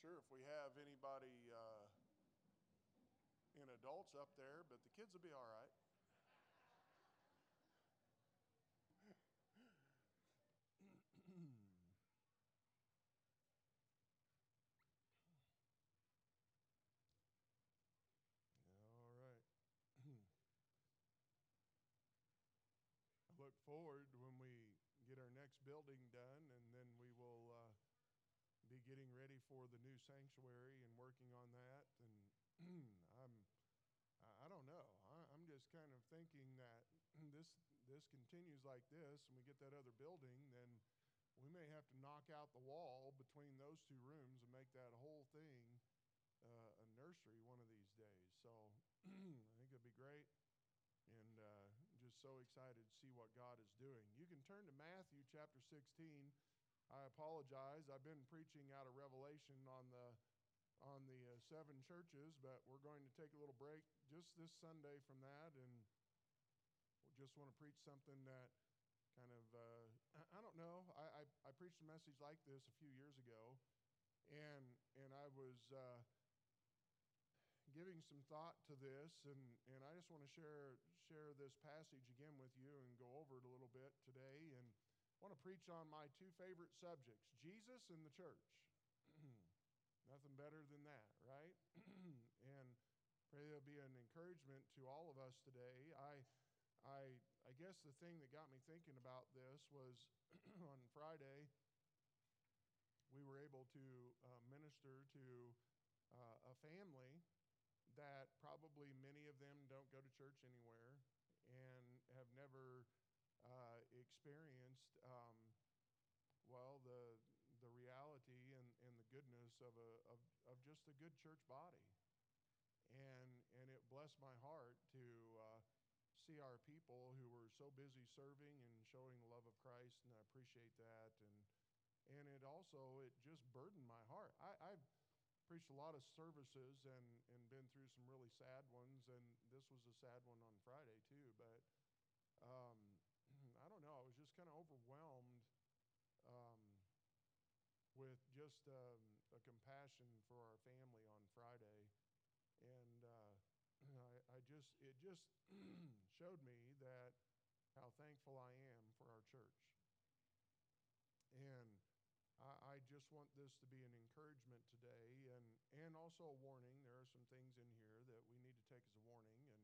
sure if we have anybody uh, in adults up there, but the kids will be all right. all right. I look forward when we get our next building done, and then we will uh, be getting ready for the new sanctuary and working on that. And I'm, I don't know. I'm just kind of thinking that this this continues like this, and we get that other building, then we may have to knock out the wall between those two rooms and make that whole thing uh, a nursery one of these days. So I think it'd be great and uh, just so excited to see what God is doing. You can turn to Matthew chapter 16. I apologize. I've been preaching out of Revelation on the on the uh, seven churches, but we're going to take a little break just this Sunday from that, and we just want to preach something that kind of uh, I, I, don't know. I, I, I preached a message like this a few years ago, and and I was uh, giving some thought to this, and, and I just want to share, share this passage again with you and go over it a little bit today. And I want to preach on my two favorite subjects Jesus and the church. Nothing better than that, right? and pray there'll be an encouragement to all of us today. I, I, I guess the thing that got me thinking about this was on Friday, we were able to uh, minister to uh, a family that probably many of them don't go to church anywhere and have never uh, experienced, um, well, the, the reality and, and the goodness of, a, of, of just a good church body. And, and it blessed my heart to uh, see our people who were so busy serving and showing the love of Christ, and I appreciate that. And, and it also, it just burdened my heart. I, I've, preached a lot of services and, and been through some really sad ones, and this was a sad one on Friday too. But um, I don't know, I was just kind of overwhelmed um, with just um, a compassion for our family on Friday, and uh, I, I just it just showed me that how thankful I am for our church, and I, just want this to be an encouragement today and, and also a warning. There are some things in here that we need to take as a warning and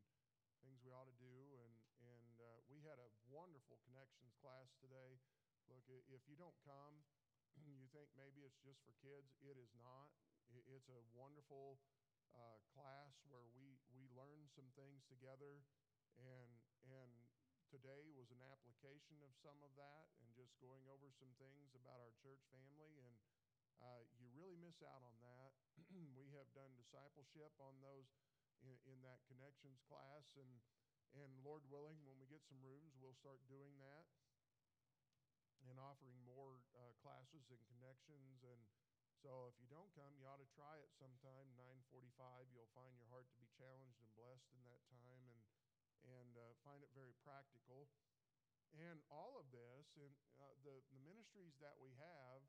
things we ought to do. And, and uh, we had a wonderful connections class today. Look, if you don't come, you think maybe it's just for kids. It is not. It's a wonderful uh, class where we, we learn some things together and, and today was an application of some of that and just going over some things about our church family. And uh, you really miss out on that. we have done discipleship on those in, in, that connections class. And, and Lord willing, when we get some rooms, we'll start doing that and offering more uh, classes and connections. And so if you don't come, you ought to try it sometime, 945. You'll find your heart to be challenged and blessed in that time. And and uh, find it very practical. And all of this, and uh, the, the ministries that we have,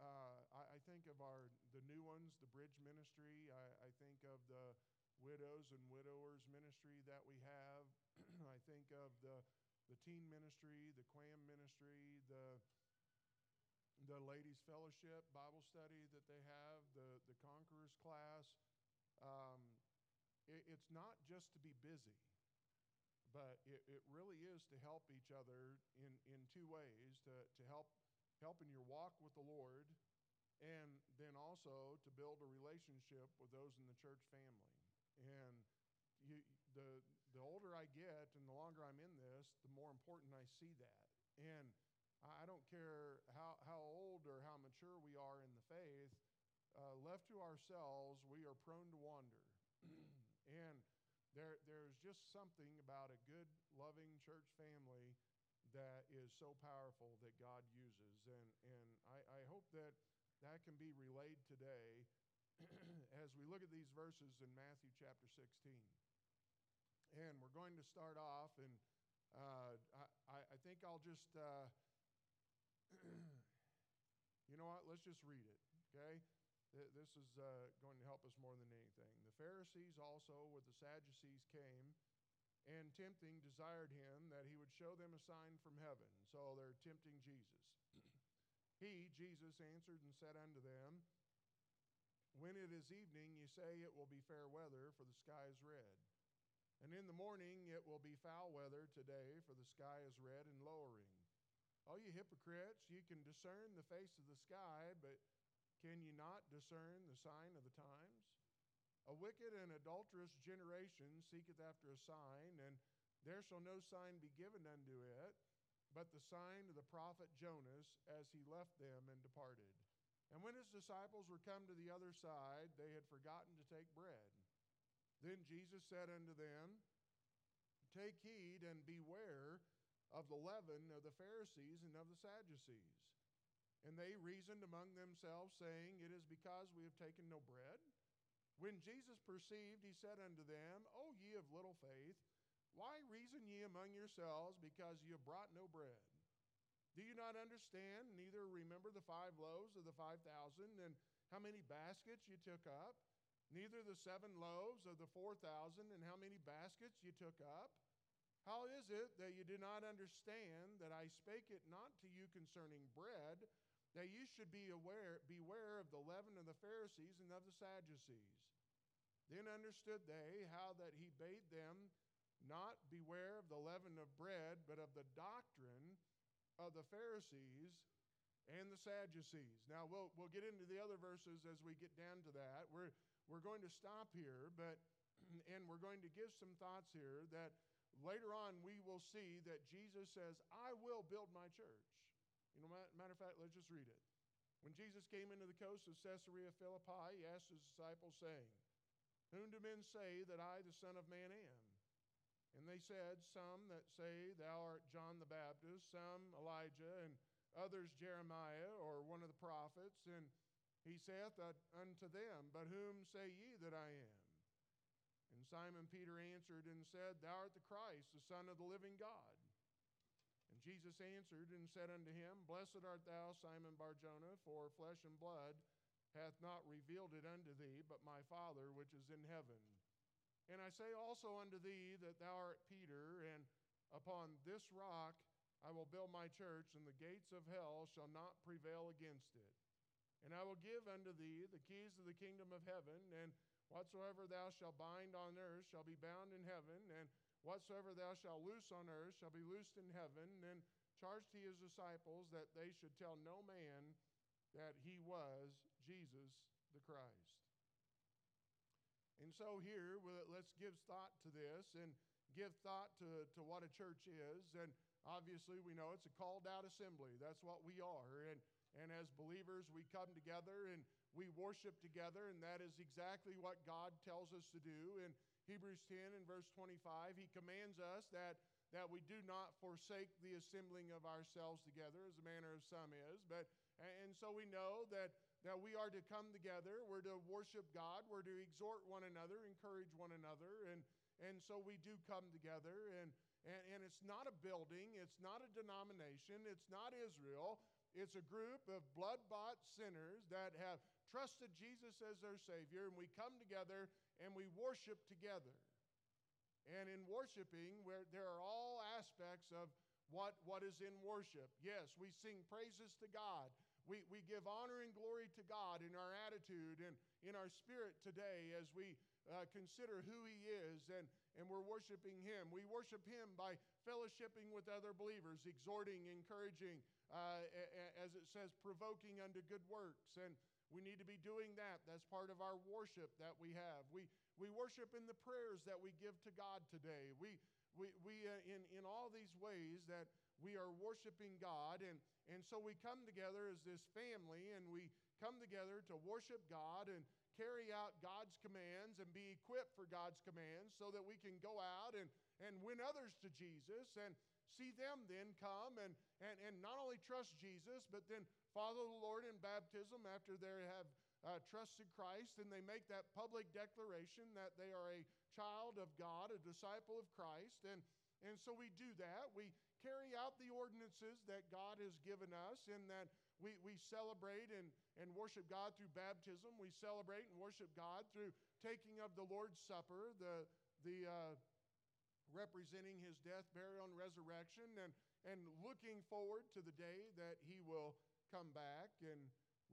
uh, I, I, think of our the new ones, the Bridge Ministry. I, I think of the widows and widowers ministry that we have. I think of the the teen ministry, the Quam ministry, the the ladies fellowship Bible study that they have, the the Conquerors class. Um, it, it's not just to be busy but it, it really is to help each other in, in two ways to, to help, help in your walk with the Lord, and then also to build a relationship with those in the church family. And you, the, the older I get and the longer I'm in this, the more important I see that. And I don't care how, how old or how mature we are in the faith, uh, left to ourselves, we are prone to wander. and there, there's just something about a good, loving church family that is so powerful that God uses. And, and I, I hope that that can be relayed today as we look at these verses in Matthew chapter 16. And we're going to start off, and uh, I, I think I'll just, uh, you know what, let's just read it, okay? this is uh, going to help us more than anything. The Pharisees also, with the Sadducees, came and tempting desired him that he would show them a sign from heaven. So they're tempting Jesus. he, Jesus, answered and said unto them, When it is evening, you say it will be fair weather, for the sky is red. And in the morning it will be foul weather today, for the sky is red and lowering. Oh, you hypocrites, you can discern the face of the sky, but can you not discern the sign of the times? A wicked and adulterous generation seeketh after a sign, and there shall no sign be given unto it, but the sign of the prophet Jonas, as he left them and departed. And when his disciples were come to the other side, they had forgotten to take bread. Then Jesus said unto them, Take heed and beware of the leaven of the Pharisees and of the Sadducees. And they reasoned among themselves, saying, It is because we have taken no bread. When Jesus perceived, he said unto them, O ye of little faith, why reason ye among yourselves because ye have brought no bread? Do you not understand, neither remember the five loaves of the five thousand, and how many baskets you took up? Neither the seven loaves of the four thousand, and how many baskets you took up? How is it that you do not understand that I spake it not to you concerning bread, that you should be aware, beware of the leaven of the Pharisees and of the Sadducees? Then understood they how that he bade them not beware of the leaven of bread, but of the doctrine of the Pharisees and the Sadducees. Now we'll we'll get into the other verses as we get down to that. We're we're going to stop here, but and we're going to give some thoughts here that later on we will see that Jesus says, "I will build my church." You know, matter of fact, let's just read it. When Jesus came into the coast of Caesarea Philippi, he asked his disciples, saying, whom do men say that I, the Son of Man, am? And they said, Some that say thou art John the Baptist, some Elijah, and others Jeremiah, or one of the prophets. And he saith unto them, But whom say ye that I am? And Simon Peter answered and said, Thou art the Christ, the Son of the living God. And Jesus answered and said unto him, Blessed art thou, Simon Barjona, for flesh and blood hath not revealed it unto thee, but my Father which is in heaven. And I say also unto thee that thou art Peter, and upon this rock I will build my church, and the gates of hell shall not prevail against it. And I will give unto thee the keys of the kingdom of heaven, and whatsoever thou shalt bind on earth shall be bound in heaven, and whatsoever thou shalt loose on earth shall be loosed in heaven. And charged he his disciples that they should tell no man that he was Jesus the Christ. And so here, let's give thought to this and give thought to, to what a church is. And obviously, we know it's a called out assembly. That's what we are. And, and as believers, we come together and we worship together, and that is exactly what God tells us to do. In Hebrews 10 and verse 25, He commands us that, that we do not forsake the assembling of ourselves together, as the manner of some is. But, and so we know that that we are to come together, we're to worship God, we're to exhort one another, encourage one another, and, and so we do come together. And, and, and it's not a building, it's not a denomination, it's not Israel. It's a group of blood bought sinners that have trusted Jesus as their Savior, and we come together and we worship together. And in worshiping, where there are all aspects of what, what is in worship. Yes, we sing praises to God. We, we give honor and glory to God in our attitude and in our spirit today as we uh, consider who He is and, and we're worshiping Him. We worship Him by fellowshipping with other believers, exhorting, encouraging, uh, as it says, provoking unto good works. And we need to be doing that. That's part of our worship that we have. We, we worship in the prayers that we give to God today. We, we, we uh, in, in all these ways that we are worshiping God. And, and so we come together as this family and we come together to worship God and carry out God's commands and be equipped for God's commands so that we can go out and, and win others to Jesus and see them then come and, and, and not only trust Jesus, but then follow the Lord in baptism after they have uh, trusted Christ and they make that public declaration that they are a child of God, a disciple of Christ. And and so we do that. We carry out the ordinances that God has given us in that we, we celebrate and, and worship God through baptism. We celebrate and worship God through taking of the Lord's Supper, the, the uh, representing his death, burial, and resurrection, and, and looking forward to the day that he will come back. And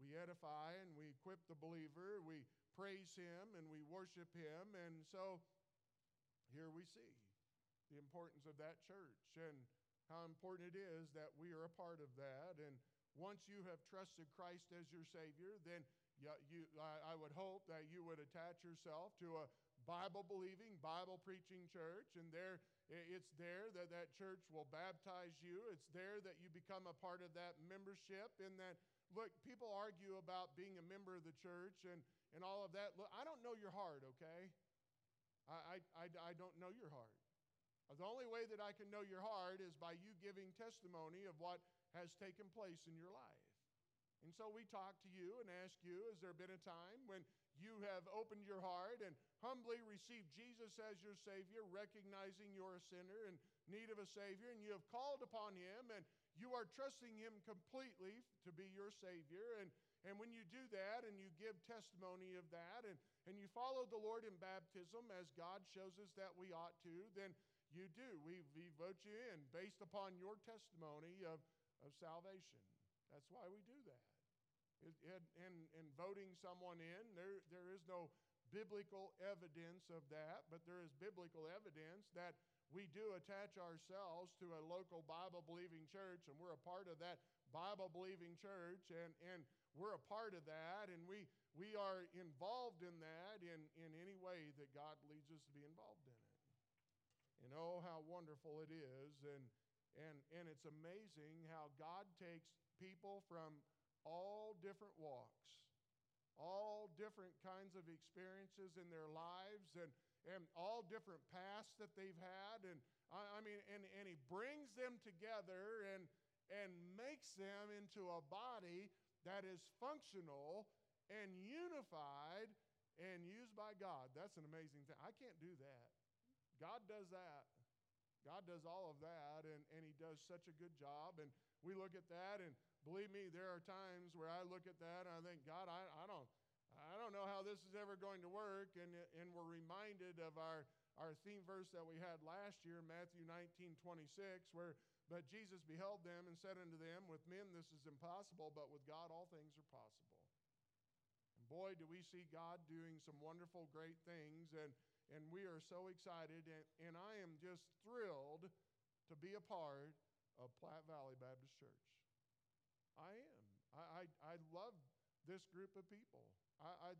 we edify and we equip the believer, we praise him, and we worship him. And so here we see the importance of that church and how important it is that we are a part of that. And once you have trusted Christ as your Savior, then you, I would hope that you would attach yourself to a Bible believing, Bible preaching church, and there it's there that that church will baptize you. It's there that you become a part of that membership. And that, look, people argue about being a member of the church and, and all of that. Look, I don't know your heart, okay? I, I, I don't know your heart. The only way that I can know your heart is by you giving testimony of what has taken place in your life. And so we talk to you and ask you, has there been a time when you have opened your heart and humbly received Jesus as your Savior, recognizing you're a sinner in need of a Savior, and you have called upon Him and you are trusting Him completely to be your Savior. And, and when you do that and you give testimony of that and, and you follow the Lord in baptism as God shows us that we ought to, then you do. We, we vote you in based upon your testimony of, of salvation. That's why we do that and, and voting someone in. There, there is no biblical evidence of that, but there is biblical evidence that we do attach ourselves to a local Bible believing church, and we're a part of that Bible believing church, and, and we're a part of that, and we, we are involved in that in, in any way that God leads us to be involved in it. And oh, how wonderful it is, and, and, and it's amazing how God takes people from all different walks, all different kinds of experiences in their lives, and, and all different pasts that they've had. And I, I mean, and, and he brings them together and, and makes them into a body that is functional and unified and used by God. That's an amazing thing. I can't do that. God does that. God does all of that, and, and He does such a good job. And we look at that, and believe me, there are times where I look at that and I think, God, I, I don't. I don't know how this is ever going to work. And, and we're reminded of our, our theme verse that we had last year, Matthew 19 26, where, but Jesus beheld them and said unto them, With men this is impossible, but with God all things are possible. And boy, do we see God doing some wonderful, great things. And, and we are so excited. And, and I am just thrilled to be a part of Platte Valley Baptist Church. I am. I, I, I love this group of people. I, I,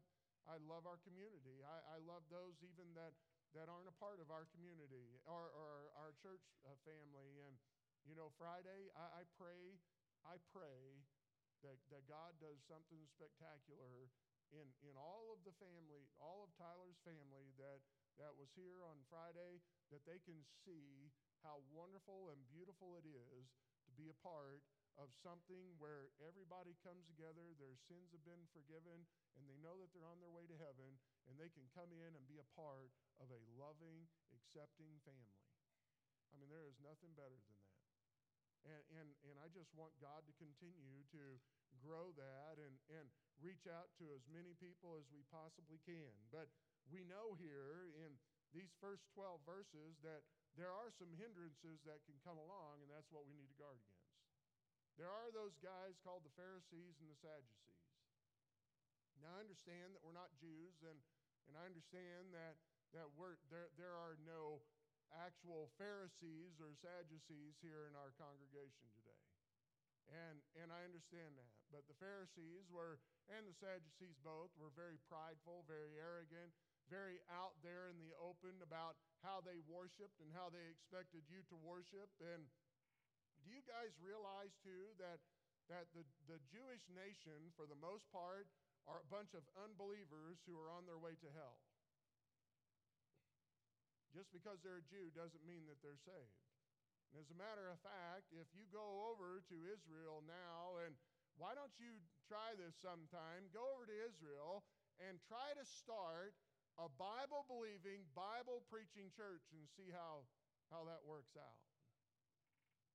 I love our community. I, I love those even that, that aren't a part of our community or, or our church uh, family. And, you know, Friday, I, I pray, I pray that, that God does something spectacular in, in all of the family, all of Tyler's family that, that was here on Friday, that they can see how wonderful and beautiful it is to be a part of something where everybody comes together, their sins have been forgiven, and they know that they're on their way to heaven, and they can come in and be a part of a loving, accepting family. I mean, there is nothing better than that. And, and, and I just want God to continue to grow that and, and reach out to as many people as we possibly can. But we know here in these first 12 verses that there are some hindrances that can come along, and that's what we need to guard against. There are those guys called the Pharisees and the Sadducees. Now, I understand that we're not Jews, and, and I understand that, that we're, there, there are no actual Pharisees or Sadducees here in our congregation today. And, and I understand that. But the Pharisees were, and the Sadducees both, were very prideful, very arrogant, very out there in the open about how they worshiped and how they expected you to worship. And do you guys realize too that, that the, the Jewish nation, for the most part, are a bunch of unbelievers who are on their way to hell? Just because they're a Jew doesn't mean that they're saved. And as a matter of fact, if you go over to Israel now, and why don't you try this sometime? Go over to Israel and try to start a Bible believing, Bible preaching church and see how how that works out.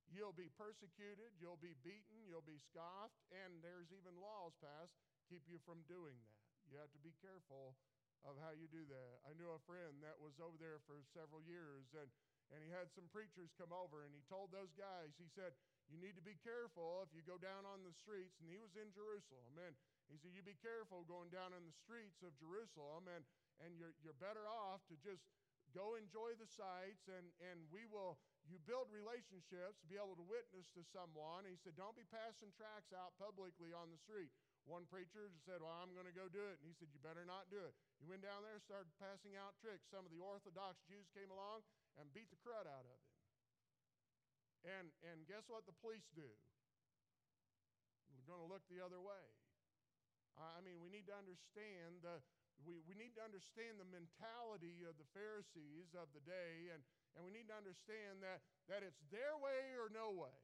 You'll be persecuted, you'll be beaten, you'll be scoffed, and there's even laws passed keep you from doing that. You have to be careful of how you do that. I knew a friend that was over there for several years, and, and he had some preachers come over, and he told those guys, he said, You need to be careful if you go down on the streets. And he was in Jerusalem, and he said, You be careful going down in the streets of Jerusalem, and, and you're, you're better off to just go enjoy the sights, and, and we will you build relationships to be able to witness to someone. and he said, Don't be passing tracts out publicly on the street. One preacher said, Well, I'm going to go do it. And he said, You better not do it. He went down there, started passing out tricks. Some of the Orthodox Jews came along and beat the crud out of him. And, and guess what the police do? We're going to look the other way. I mean, we need to understand the, we, we need to understand the mentality of the Pharisees of the day and, and we need to understand that, that it's their way or no way.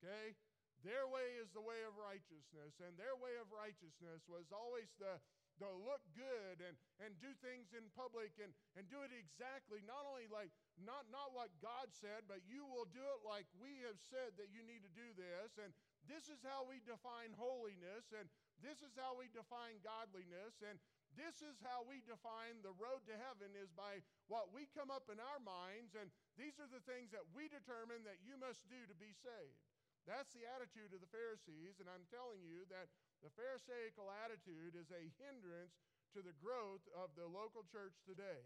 Okay? Their way is the way of righteousness, and their way of righteousness was always the, the look good and, and do things in public and, and do it exactly, not only like, not, not what God said, but you will do it like we have said that you need to do this. And this is how we define holiness, and this is how we define godliness, and this is how we define the road to heaven is by what we come up in our minds, and these are the things that we determine that you must do to be saved. That's the attitude of the Pharisees, and I'm telling you that the Pharisaical attitude is a hindrance to the growth of the local church today.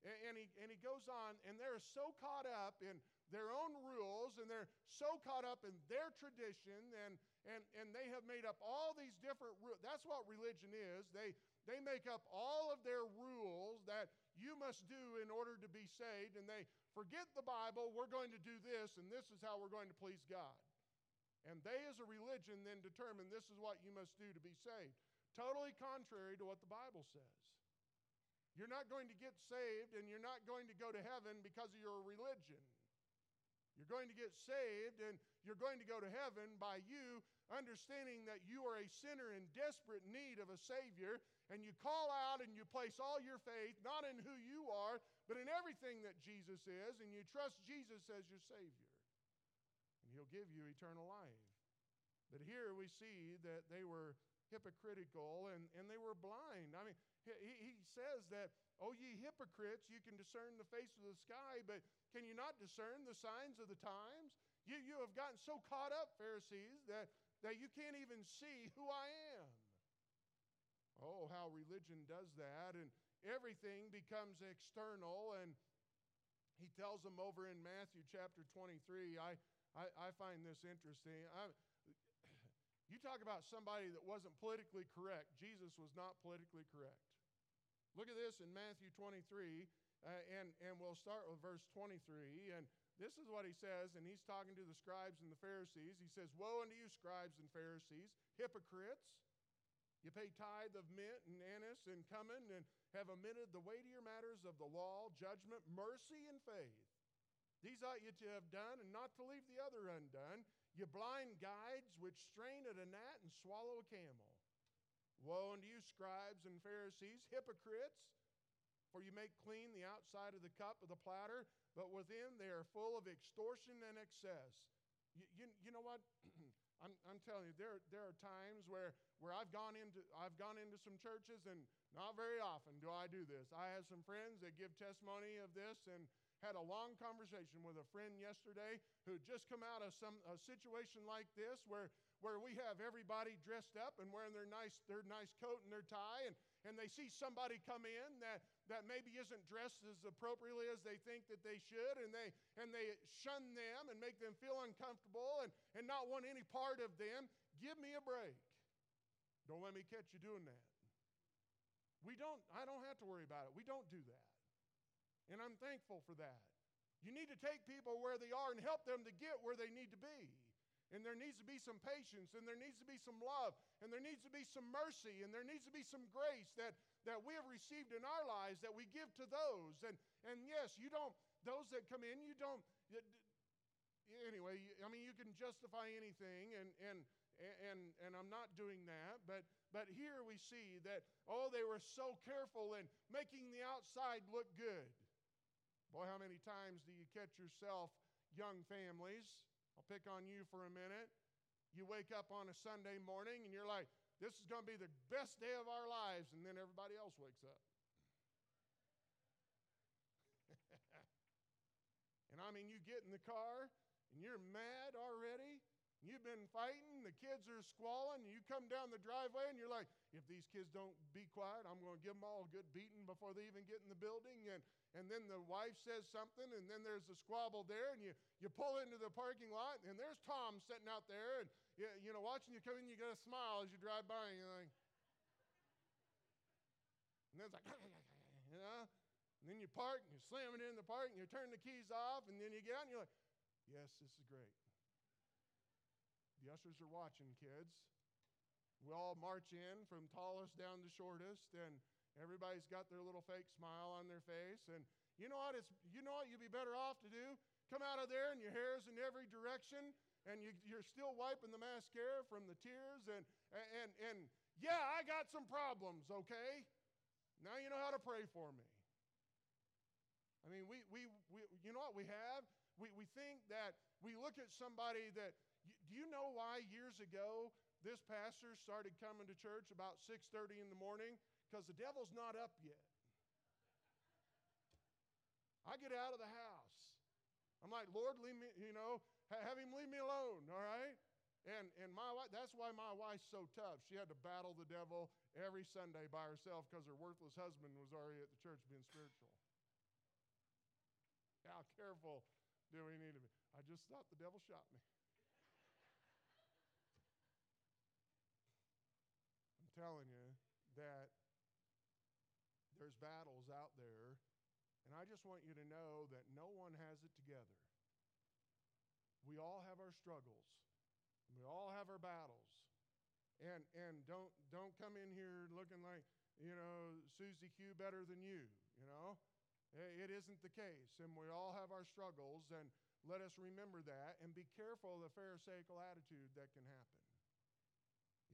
And, he, and he goes on, and they're so caught up in their own rules, and they're so caught up in their tradition, and, and, and they have made up all these different rules. That's what religion is. They, they make up all of their rules that you must do in order to be saved, and they forget the Bible, we're going to do this, and this is how we're going to please God. And they, as a religion, then determine this is what you must do to be saved. Totally contrary to what the Bible says. You're not going to get saved and you're not going to go to heaven because of your religion. You're going to get saved and you're going to go to heaven by you understanding that you are a sinner in desperate need of a Savior, and you call out and you place all your faith not in who you are, but in everything that Jesus is, and you trust Jesus as your Savior. And He'll give you eternal life. But here we see that they were hypocritical and, and they were blind. I mean, he, he says that, Oh, ye hypocrites, you can discern the face of the sky, but can you not discern the signs of the times? You, you have gotten so caught up, Pharisees, that that you can't even see who I am. Oh, how religion does that, and everything becomes external. And he tells them over in Matthew chapter 23. I, I, I find this interesting. I, you talk about somebody that wasn't politically correct. Jesus was not politically correct. Look at this in Matthew 23, uh, and, and we'll start with verse 23. And this is what he says, and he's talking to the scribes and the Pharisees. He says, Woe unto you, scribes and Pharisees, hypocrites! You pay tithe of mint and anise and cumin and have omitted the weightier matters of the law, judgment, mercy, and faith. These ought you to have done, and not to leave the other undone. You blind guides which strain at a gnat and swallow a camel. Woe unto you, scribes and Pharisees, hypocrites! For you make clean the outside of the cup of the platter, but within they are full of extortion and excess. You, you, you know what? I'm, I'm telling you, there, there are times where, where I've, gone into, I've gone into some churches, and not very often do I do this. I have some friends that give testimony of this, and had a long conversation with a friend yesterday who just come out of some a situation like this where, where we have everybody dressed up and wearing their nice, their nice coat and their tie, and, and they see somebody come in that, that maybe isn't dressed as appropriately as they think that they should, and they, and they shun them and make them feel uncomfortable and, and not want any part of them, give me a break. Don't let me catch you doing that. We don't, I don't have to worry about it. We don't do that. And I'm thankful for that. You need to take people where they are and help them to get where they need to be. And there needs to be some patience, and there needs to be some love, and there needs to be some mercy, and there needs to be some grace that, that we have received in our lives that we give to those. And, and yes, you don't, those that come in, you don't, anyway, I mean, you can justify anything, and, and, and, and I'm not doing that, but, but here we see that, oh, they were so careful in making the outside look good. Boy, how many times do you catch yourself, young families? I'll pick on you for a minute. You wake up on a Sunday morning and you're like, this is going to be the best day of our lives, and then everybody else wakes up. and I mean, you get in the car and you're mad already. You've been fighting, the kids are squalling, you come down the driveway and you're like, if these kids don't be quiet, I'm going to give them all a good beating before they even get in the building. And, and then the wife says something, and then there's a squabble there, and you, you pull into the parking lot, and there's Tom sitting out there, and you, you know, watching you come in, you got to smile as you drive by, and you're like, and then it's like, you know, and then you park, and you slam it in the park, and you turn the keys off, and then you get out, and you're like, yes, this is great. The ushers are watching, kids. We all march in from tallest down to shortest, and everybody's got their little fake smile on their face. And you know what? It's, you know what you'd be better off to do? Come out of there, and your hair's in every direction, and you, you're still wiping the mascara from the tears. And, and, and yeah, I got some problems, okay? Now you know how to pray for me. I mean, we, we, we you know what we have? We, we think that we look at somebody that do you know why years ago this pastor started coming to church about 6:30 in the morning? Because the devil's not up yet. I get out of the house. I'm like, Lord, leave me, you know, have him leave me alone, all right? And and my wife, that's why my wife's so tough. She had to battle the devil every Sunday by herself because her worthless husband was already at the church being spiritual. How careful do we need to be? I just thought the devil shot me. Telling you that there's battles out there, and I just want you to know that no one has it together. We all have our struggles. We all have our battles. And and don't don't come in here looking like, you know, Susie Q better than you, you know? It isn't the case. And we all have our struggles and let us remember that and be careful of the pharisaical attitude that can happen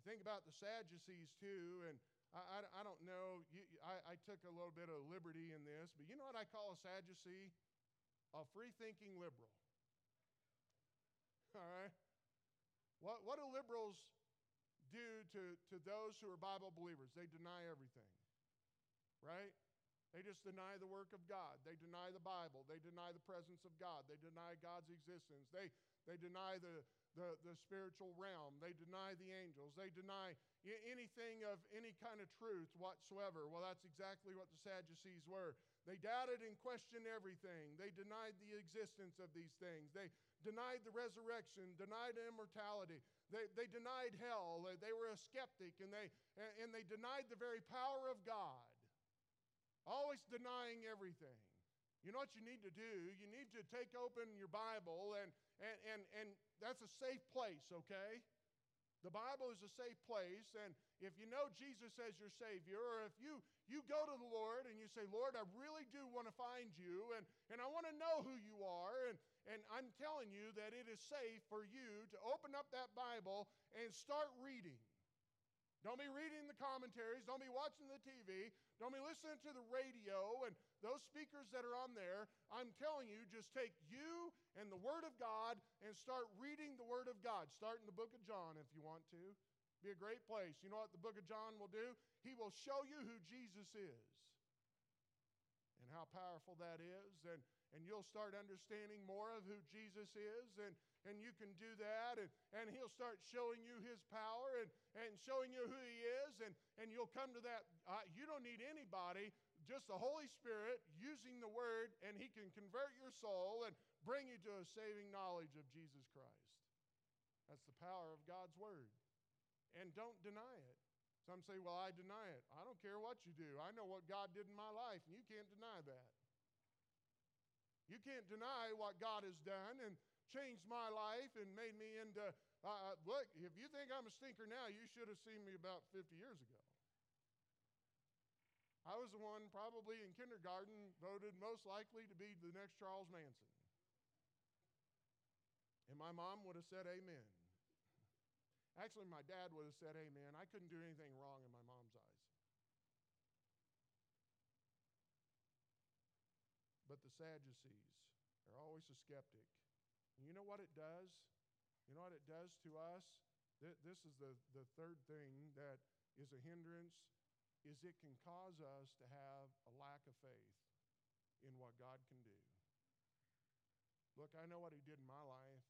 think about the Sadducees too, and I, I, I don't know, you, I, I took a little bit of liberty in this, but you know what I call a Sadducee? A free thinking liberal. All right? What, what do liberals do to, to those who are Bible believers? They deny everything, right? They just deny the work of God. They deny the Bible. They deny the presence of God. They deny God's existence. They, they deny the, the, the spiritual realm. They deny the angels. They deny anything of any kind of truth whatsoever. Well, that's exactly what the Sadducees were. They doubted and questioned everything. They denied the existence of these things. They denied the resurrection, denied immortality. They, they denied hell. They were a skeptic, and they, and they denied the very power of God. Always denying everything. You know what you need to do? You need to take open your Bible and, and, and, and that's a safe place, okay? The Bible is a safe place, and if you know Jesus as your Savior, or if you, you go to the Lord and you say, Lord, I really do want to find you, and, and I want to know who you are, and, and I'm telling you that it is safe for you to open up that Bible and start reading. Don't be reading the commentaries. Don't be watching the TV. Don't be listening to the radio and those speakers that are on there. I'm telling you, just take you and the Word of God and start reading the Word of God. Start in the book of John if you want to. Be a great place. You know what the book of John will do? He will show you who Jesus is and how powerful that is. And, and you'll start understanding more of who Jesus is. And, and you can do that, and, and He'll start showing you His power and, and showing you who He is, and, and you'll come to that. Uh, you don't need anybody, just the Holy Spirit using the Word, and He can convert your soul and bring you to a saving knowledge of Jesus Christ. That's the power of God's Word. And don't deny it. Some say, Well, I deny it. I don't care what you do. I know what God did in my life, and you can't deny that. You can't deny what God has done, and changed my life and made me into. Uh, uh, look, if you think I'm a stinker now, you should have seen me about 50 years ago. I was the one, probably in kindergarten, voted most likely to be the next Charles Manson. And my mom would have said amen. Actually, my dad would have said amen. I couldn't do anything wrong in my mom's But the Sadducees. They're always a skeptic. And you know what it does? You know what it does to us? This is the, the third thing that is a hindrance is it can cause us to have a lack of faith in what God can do. Look, I know what He did in my life.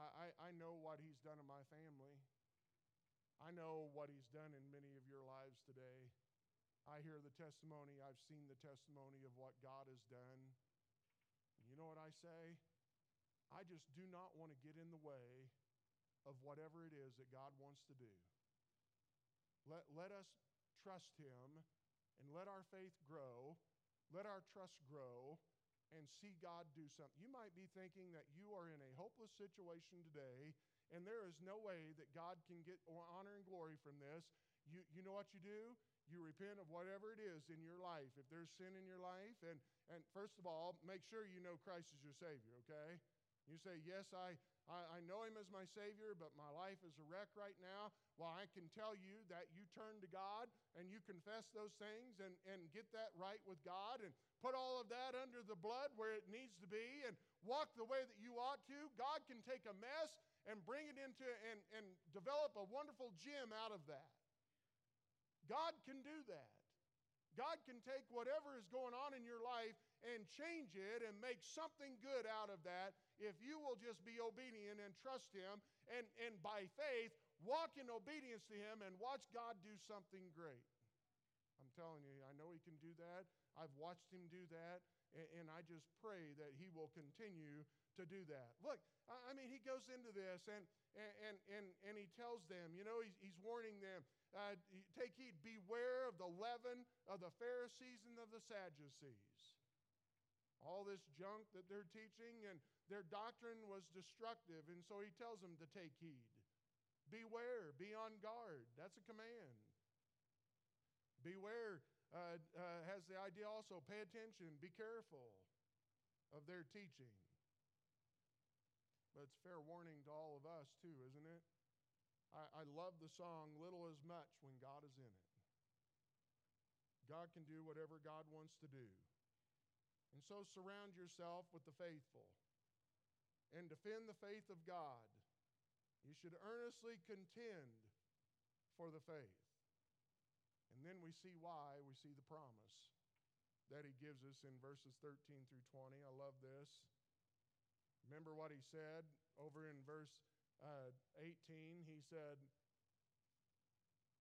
I, I, I know what He's done in my family. I know what He's done in many of your lives today. I hear the testimony, I've seen the testimony of what God has done. You know what I say? I just do not want to get in the way of whatever it is that God wants to do. Let, let us trust Him and let our faith grow, let our trust grow, and see God do something. You might be thinking that you are in a hopeless situation today, and there is no way that God can get honor and glory from this. You, you know what you do? You repent of whatever it is in your life. If there's sin in your life, and, and first of all, make sure you know Christ is your Savior, okay? You say, Yes, I, I, I know Him as my Savior, but my life is a wreck right now. Well, I can tell you that you turn to God and you confess those things and, and get that right with God and put all of that under the blood where it needs to be and walk the way that you ought to. God can take a mess and bring it into and, and develop a wonderful gem out of that. God can do that. God can take whatever is going on in your life and change it and make something good out of that if you will just be obedient and trust Him and, and by faith walk in obedience to Him and watch God do something great. Telling you, I know He can do that. I've watched Him do that, and, and I just pray that He will continue to do that. Look, I, I mean, He goes into this and, and, and, and He tells them, you know, He's, he's warning them uh, take heed, beware of the leaven of the Pharisees and of the Sadducees. All this junk that they're teaching, and their doctrine was destructive, and so he tells them to take heed. Beware, be on guard. That's a command. Beware uh, uh, has the idea also pay attention, be careful of their teaching. But it's fair warning to all of us, too, isn't it? I, I love the song, Little Is Much, when God is in it. God can do whatever God wants to do. And so surround yourself with the faithful and defend the faith of God. You should earnestly contend for the faith. And then we see why. We see the promise that he gives us in verses 13 through 20. I love this. Remember what he said over in verse uh, 18, he said,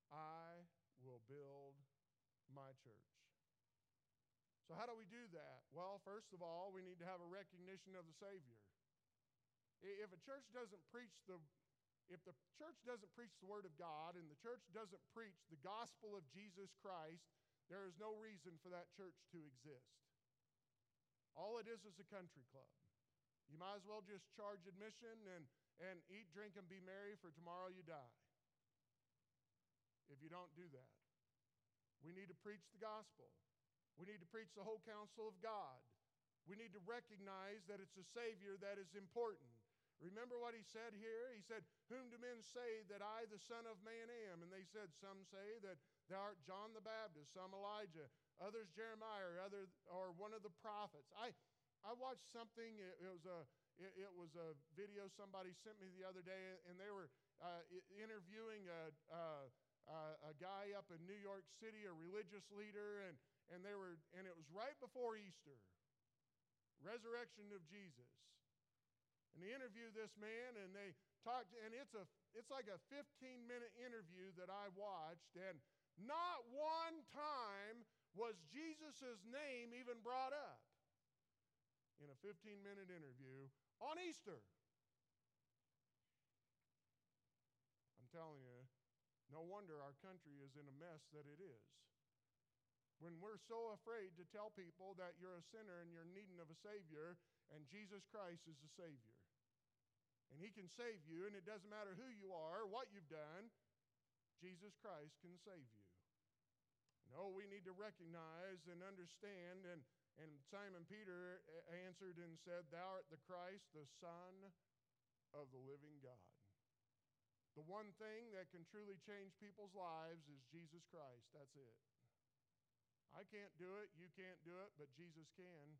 I will build my church. So, how do we do that? Well, first of all, we need to have a recognition of the Savior. If a church doesn't preach the if the church doesn't preach the word of God and the church doesn't preach the gospel of Jesus Christ, there is no reason for that church to exist. All it is is a country club. You might as well just charge admission and and eat, drink, and be merry, for tomorrow you die. If you don't do that, we need to preach the gospel. We need to preach the whole counsel of God. We need to recognize that it's a Savior that is important. Remember what he said here? He said, Whom do men say that I, the Son of Man, am? And they said, Some say that thou art John the Baptist, some Elijah, others Jeremiah, or, other, or one of the prophets. I, I watched something, it, it was a it, it, was a video somebody sent me the other day, and they were uh, interviewing a, a, a, guy up in New York City, a religious leader, and, and, they were, and it was right before Easter, resurrection of Jesus. And they interviewed this man, and they talked, and it's, a, it's like a 15 minute interview that I watched, and not one time was Jesus' name even brought up in a 15 minute interview on Easter. I'm telling you, no wonder our country is in a mess that it is. When we're so afraid to tell people that you're a sinner and you're needing of a Savior, and Jesus Christ is the Savior. And He can save you, and it doesn't matter who you are, what you've done, Jesus Christ can save you. No, oh, we need to recognize and understand and and Simon Peter answered and said, Thou art the Christ, the Son of the living God. The one thing that can truly change people's lives is Jesus Christ. That's it. I can't do it, you can't do it, but Jesus can.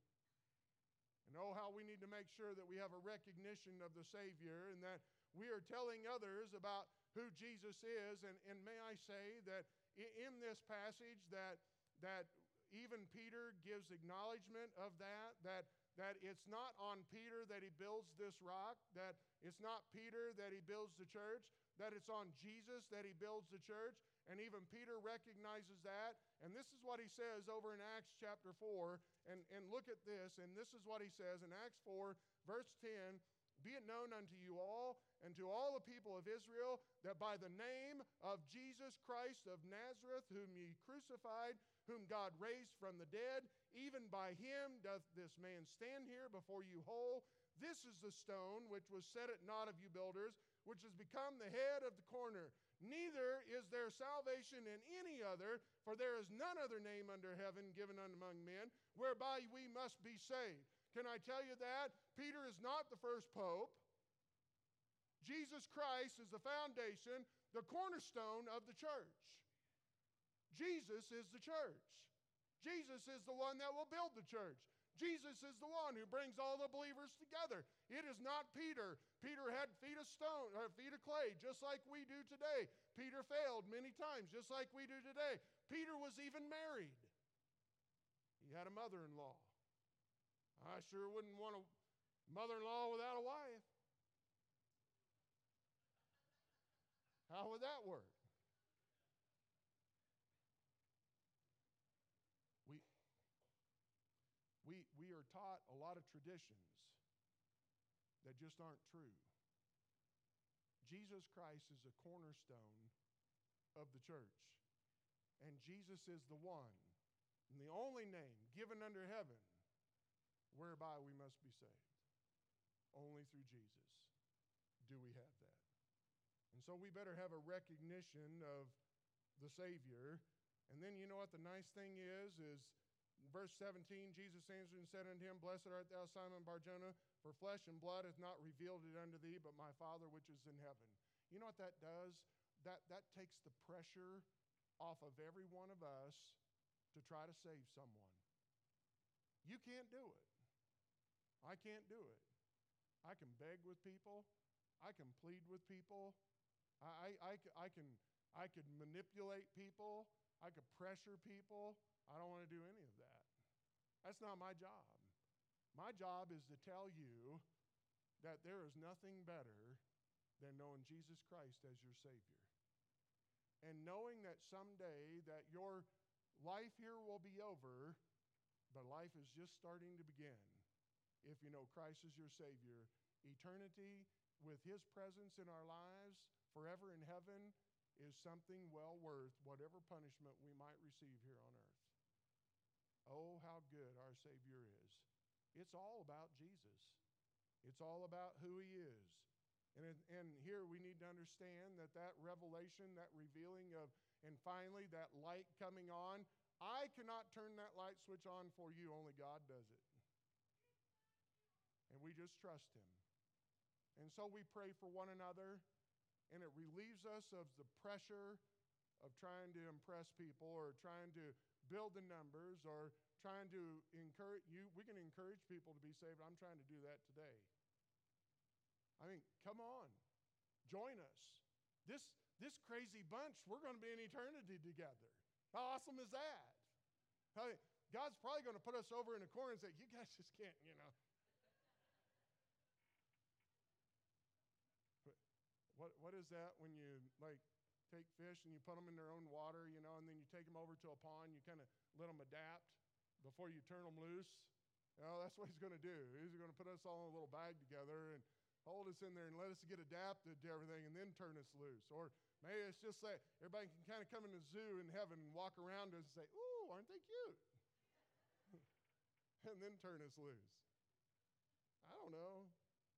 And oh, how we need to make sure that we have a recognition of the Savior and that we are telling others about who Jesus is. And, and may I say that in this passage that, that even Peter gives acknowledgement of that, that, that it's not on Peter that he builds this rock, that it's not Peter that he builds the church, that it's on Jesus that he builds the church. And even Peter recognizes that. And this is what he says over in Acts chapter 4. And, and look at this. And this is what he says in Acts 4, verse 10 Be it known unto you all and to all the people of Israel that by the name of Jesus Christ of Nazareth, whom ye crucified, whom God raised from the dead, even by him doth this man stand here before you whole. This is the stone which was set at naught of you builders, which has become the head of the corner. Neither is there salvation in any other, for there is none other name under heaven given among men whereby we must be saved. Can I tell you that? Peter is not the first pope. Jesus Christ is the foundation, the cornerstone of the church. Jesus is the church. Jesus is the one that will build the church. Jesus is the one who brings all the believers together. It is not Peter. Peter had feet of stone or feet of clay, just like we do today. Peter failed many times, just like we do today. Peter was even married. He had a mother-in-law. I sure wouldn't want a mother-in-law without a wife. How would that work? We, we are taught a lot of traditions that just aren't true. Jesus Christ is a cornerstone of the church. And Jesus is the one and the only name given under heaven whereby we must be saved. Only through Jesus do we have that. And so we better have a recognition of the Savior. And then you know what the nice thing is is verse 17, Jesus answered and said unto him, Blessed art thou, Simon Barjona, for flesh and blood hath not revealed it unto thee, but my Father which is in heaven. You know what that does? That, that takes the pressure off of every one of us to try to save someone. You can't do it. I can't do it. I can beg with people. I can plead with people. I, I, I, can, I could manipulate people. I could pressure people. I don't want to do any of that. That's not my job. My job is to tell you that there is nothing better than knowing Jesus Christ as your Savior. And knowing that someday that your life here will be over, but life is just starting to begin if you know Christ is your Savior. Eternity with His presence in our lives forever in heaven is something well worth whatever punishment we might receive here on earth. Oh, how good our Savior is. It's all about Jesus, it's all about who He is. And, and here we need to understand that that revelation, that revealing of, and finally that light coming on, I cannot turn that light switch on for you, only God does it. And we just trust Him. And so we pray for one another, and it relieves us of the pressure of trying to impress people or trying to build the numbers or trying to encourage you. We can encourage people to be saved. I'm trying to do that today. I mean, come on, join us. This, this crazy bunch, we're going to be in eternity together. How awesome is that? God's probably going to put us over in a corner and say, You guys just can't, you know. What, what is that when you like take fish and you put them in their own water, you know, and then you take them over to a pond, you kind of let them adapt before you turn them loose? You know, that's what he's going to do. He's going to put us all in a little bag together and hold us in there and let us get adapted to everything and then turn us loose. Or maybe it's just like everybody can kind of come in the zoo in heaven and walk around us and say, Ooh, aren't they cute? and then turn us loose. I don't know.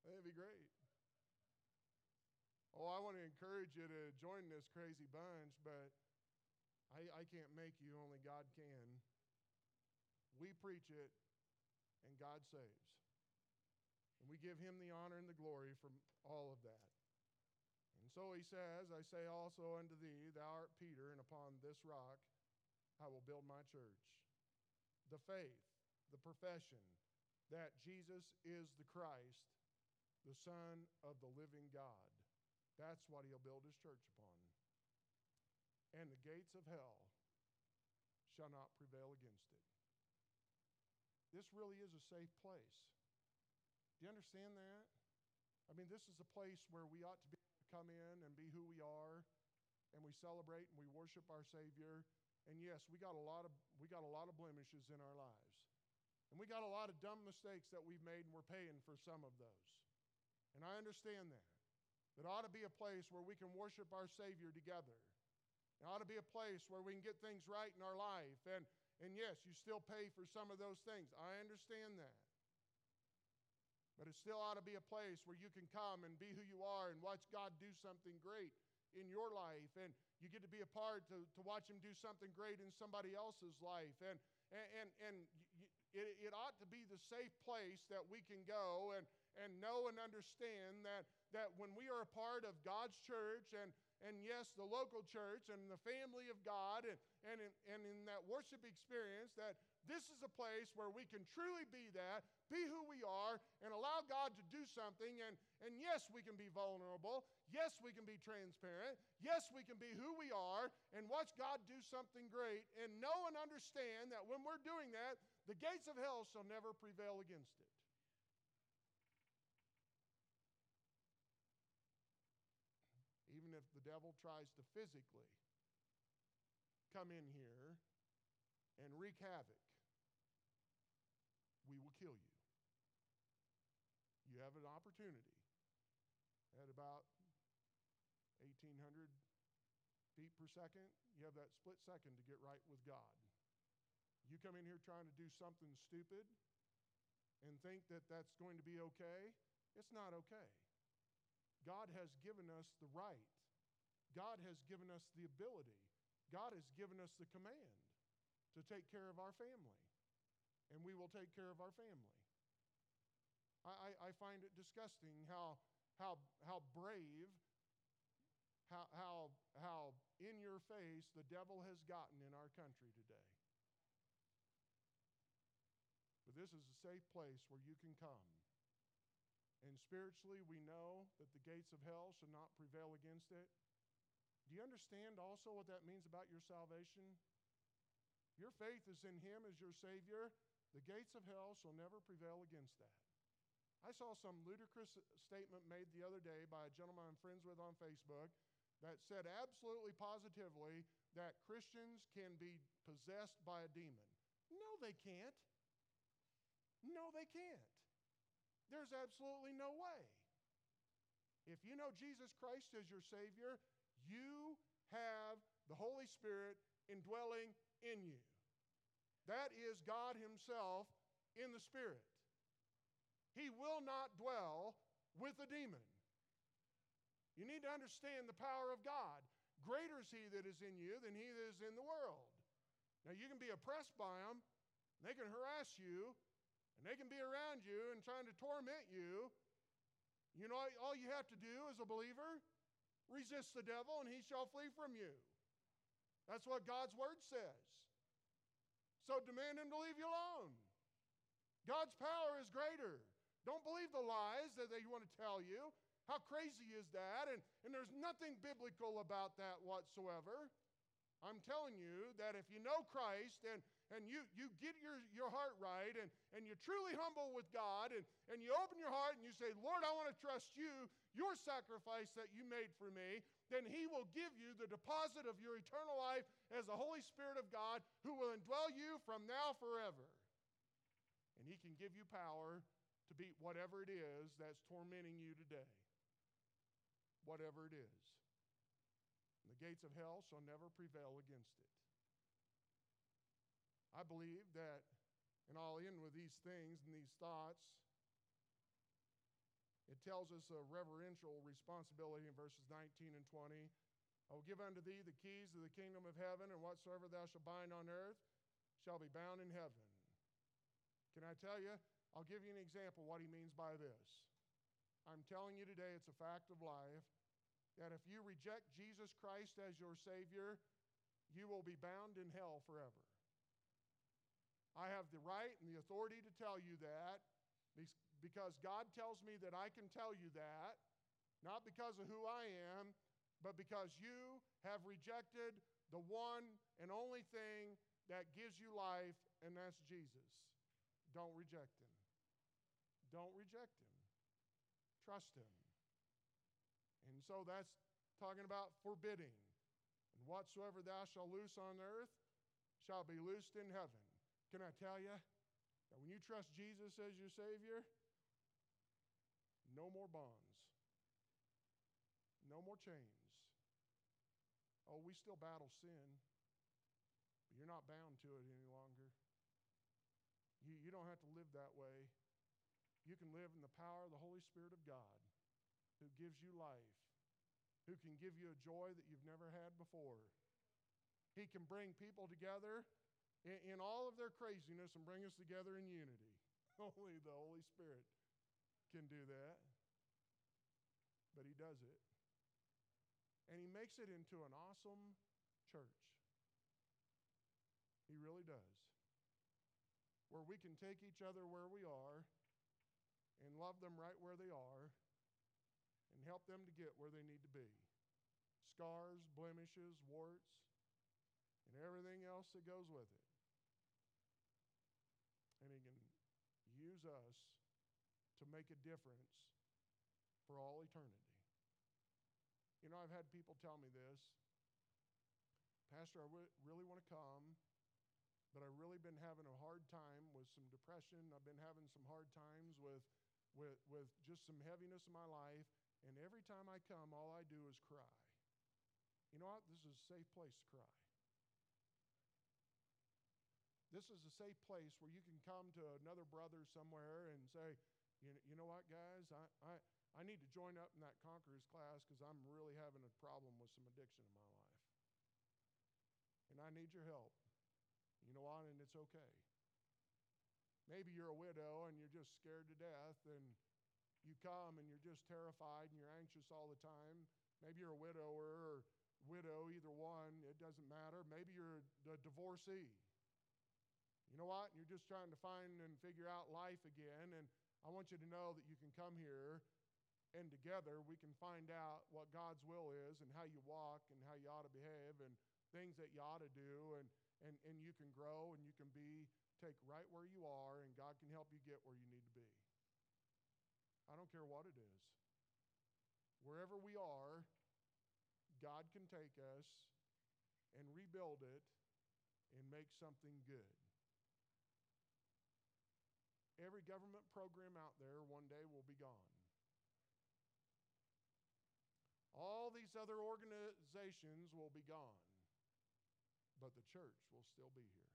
That'd be great. Oh, I want to encourage you to join this crazy bunch, but I, I can't make you, only God can. We preach it, and God saves. And we give him the honor and the glory from all of that. And so he says, I say also unto thee, Thou art Peter, and upon this rock I will build my church, the faith, the profession that Jesus is the Christ, the Son of the living God. That's what he'll build his church upon. And the gates of hell shall not prevail against it. This really is a safe place. Do you understand that? I mean, this is a place where we ought to be to come in and be who we are, and we celebrate and we worship our Savior. And yes, we got a lot of we got a lot of blemishes in our lives. And we got a lot of dumb mistakes that we've made, and we're paying for some of those. And I understand that. That ought to be a place where we can worship our Savior together. It ought to be a place where we can get things right in our life. And, and yes, you still pay for some of those things. I understand that. But it still ought to be a place where you can come and be who you are and watch God do something great in your life. And you get to be a part to, to watch Him do something great in somebody else's life. And, and, and, and it, it ought to be the safe place that we can go and, and know and understand that, that when we are a part of God's church and, and yes, the local church and the family of God, and, and, in, and in that worship experience, that this is a place where we can truly be that, be who we are, and allow God to do something. And, and yes, we can be vulnerable. Yes, we can be transparent. Yes, we can be who we are and watch God do something great and know and understand that when we're doing that, the gates of hell shall never prevail against it. Even if the devil tries to physically come in here and wreak havoc, we will kill you. You have an opportunity at about 1800 feet per second, you have that split second to get right with God. You come in here trying to do something stupid and think that that's going to be okay, it's not okay. God has given us the right, God has given us the ability, God has given us the command to take care of our family, and we will take care of our family. I, I, find it disgusting how, how, how brave, how, how, how in your face the devil has gotten in our country today. But this is a safe place where you can come. And spiritually, we know that the gates of hell shall not prevail against it. Do you understand also what that means about your salvation? Your faith is in Him as your Savior. The gates of hell shall never prevail against that. I saw some ludicrous statement made the other day by a gentleman I'm friends with on Facebook that said absolutely positively that Christians can be possessed by a demon. No, they can't. No, they can't. There's absolutely no way. If you know Jesus Christ as your Savior, you have the Holy Spirit indwelling in you. That is God Himself in the Spirit. He will not dwell with a demon. You need to understand the power of God. Greater is He that is in you than He that is in the world. Now, you can be oppressed by them, they can harass you, and they can be around you and trying to torment you. You know, all you have to do as a believer, resist the devil and he shall flee from you. That's what God's word says. So demand him to leave you alone. God's power is greater. Don't believe the lies that they want to tell you. How crazy is that? And, and there's nothing biblical about that whatsoever. I'm telling you that if you know Christ and, and you, you get your, your heart right and, and you're truly humble with God and, and you open your heart and you say, Lord, I want to trust you, your sacrifice that you made for me, then He will give you the deposit of your eternal life as the Holy Spirit of God who will indwell you from now forever. And He can give you power to beat whatever it is that's tormenting you today. Whatever it is. And the gates of hell shall never prevail against it. I believe that, and I'll end with these things and these thoughts. It tells us a reverential responsibility in verses 19 and 20. I will give unto thee the keys of the kingdom of heaven, and whatsoever thou shalt bind on earth shall be bound in heaven. Can I tell you? I'll give you an example what he means by this. I'm telling you today, it's a fact of life that if you reject Jesus Christ as your Savior, you will be bound in hell forever. I have the right and the authority to tell you that because God tells me that I can tell you that, not because of who I am, but because you have rejected the one and only thing that gives you life, and that's Jesus. Don't reject him. Don't reject him. Trust him. And so that's talking about forbidding. And whatsoever thou shalt loose on earth shall be loosed in heaven. Can I tell you that when you trust Jesus as your Savior, no more bonds, no more chains. Oh, we still battle sin, but you're not bound to it any longer. You, you don't have to live that way. You can live in the power of the Holy Spirit of God who gives you life, who can give you a joy that you've never had before. He can bring people together in, in all of their craziness and bring us together in unity. Only the Holy Spirit can do that. But He does it. And He makes it into an awesome church. He really does. Where we can take each other where we are and love them right where they are and help them to get where they need to be. Scars, blemishes, warts, and everything else that goes with it. And He can use us to make a difference for all eternity. You know, I've had people tell me this Pastor, I w- really want to come, but I've really been having a hard time with some depression. I've been having some hard times with, with, with just some heaviness in my life. And every time I come, all I do is cry. You know what? This is a safe place to cry. This is a safe place where you can come to another brother somewhere and say, you know, you know what, guys? I, I, I need to join up in that Conquerors class because I'm really having a problem with some addiction in my life. And I need your help. You know what? And it's okay. Maybe you're a widow and you're just scared to death, and you come and you're just terrified and you're anxious all the time. Maybe you're a widower or widow, either one, it doesn't matter. Maybe you're a divorcee. You know what? You're just trying to find and figure out life again, and I want you to know that you can come here and together we can find out what God's will is and how you walk and how you ought to behave and things that you ought to do and, and, and you can grow and you can be take right where you are and God can help you get where you need to be. I don't care what it is. Wherever we are, God can take us and rebuild it and make something good. Every government program out there one day will be gone. All these other organizations will be gone, but the church will still be here.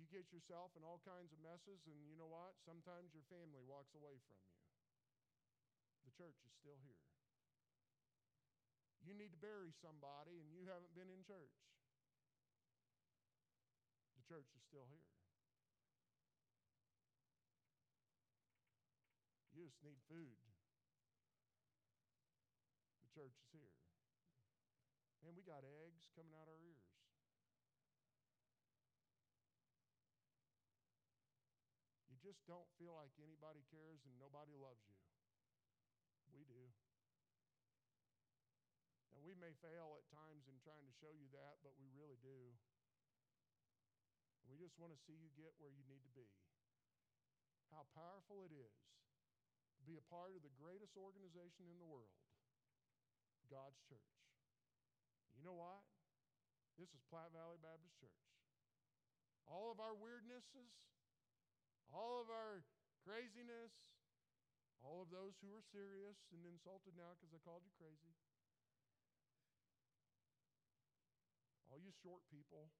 You get yourself in all kinds of messes, and you know what? Sometimes your family walks away from you. The church is still here. You need to bury somebody, and you haven't been in church. The church is still here. You just need food. The church is here. And we got eggs coming out our ears. You just don't feel like anybody cares and nobody loves you. We do. And we may fail at times in trying to show you that, but we really do. We just want to see you get where you need to be. How powerful it is be a part of the greatest organization in the world, God's church. You know what? This is Platte Valley Baptist Church. All of our weirdnesses, all of our craziness, all of those who are serious and insulted now because I called you crazy, all you short people,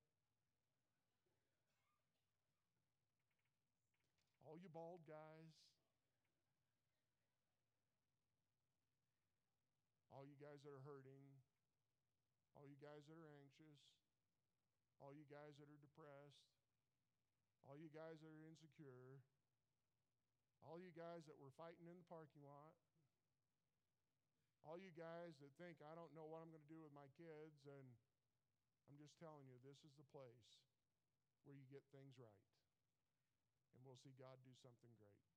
all you bald guys, all you guys that are hurting, all you guys that are anxious, all you guys that are depressed, all you guys that are insecure, all you guys that were fighting in the parking lot, all you guys that think, I don't know what I'm going to do with my kids, and I'm just telling you, this is the place where you get things right. And we'll see God do something great.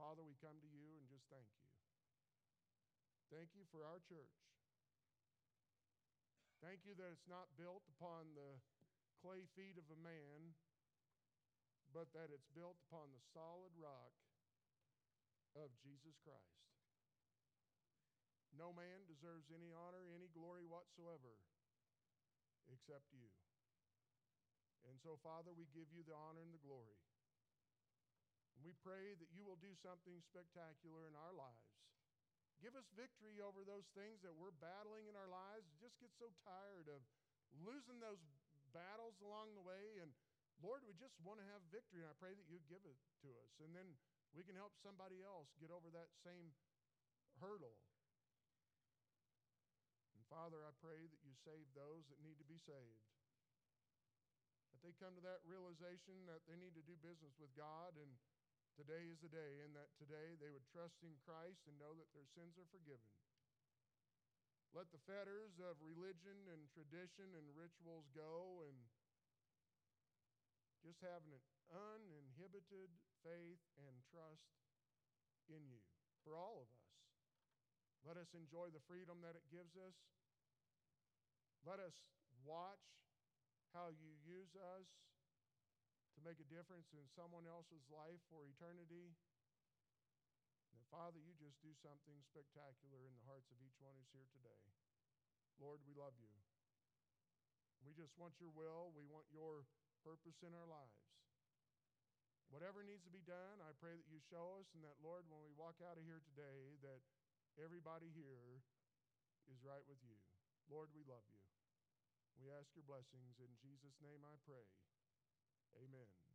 Father, we come to you and just thank you. Thank you for our church. Thank you that it's not built upon the clay feet of a man, but that it's built upon the solid rock of Jesus Christ. No man deserves any honor, any glory whatsoever except you. And so, Father, we give you the honor and the glory. And we pray that you will do something spectacular in our lives. Give us victory over those things that we're battling in our lives. Just get so tired of losing those battles along the way. And Lord, we just want to have victory. And I pray that you give it to us. And then we can help somebody else get over that same hurdle. And Father, I pray that you save those that need to be saved. That they come to that realization that they need to do business with God and today is the day, and that today they would trust in Christ and know that their sins are forgiven. Let the fetters of religion and tradition and rituals go and just have an uninhibited faith and trust in you for all of us. Let us enjoy the freedom that it gives us. Let us watch how you use us to make a difference in someone else's life for eternity. And Father, you just do something spectacular in the hearts of each one who's here today. Lord, we love you. We just want your will. We want your purpose in our lives. Whatever needs to be done, I pray that you show us, and that, Lord, when we walk out of here today, that everybody here is right with you. Lord, we love you. We ask your blessings. In Jesus' name I pray. Amen.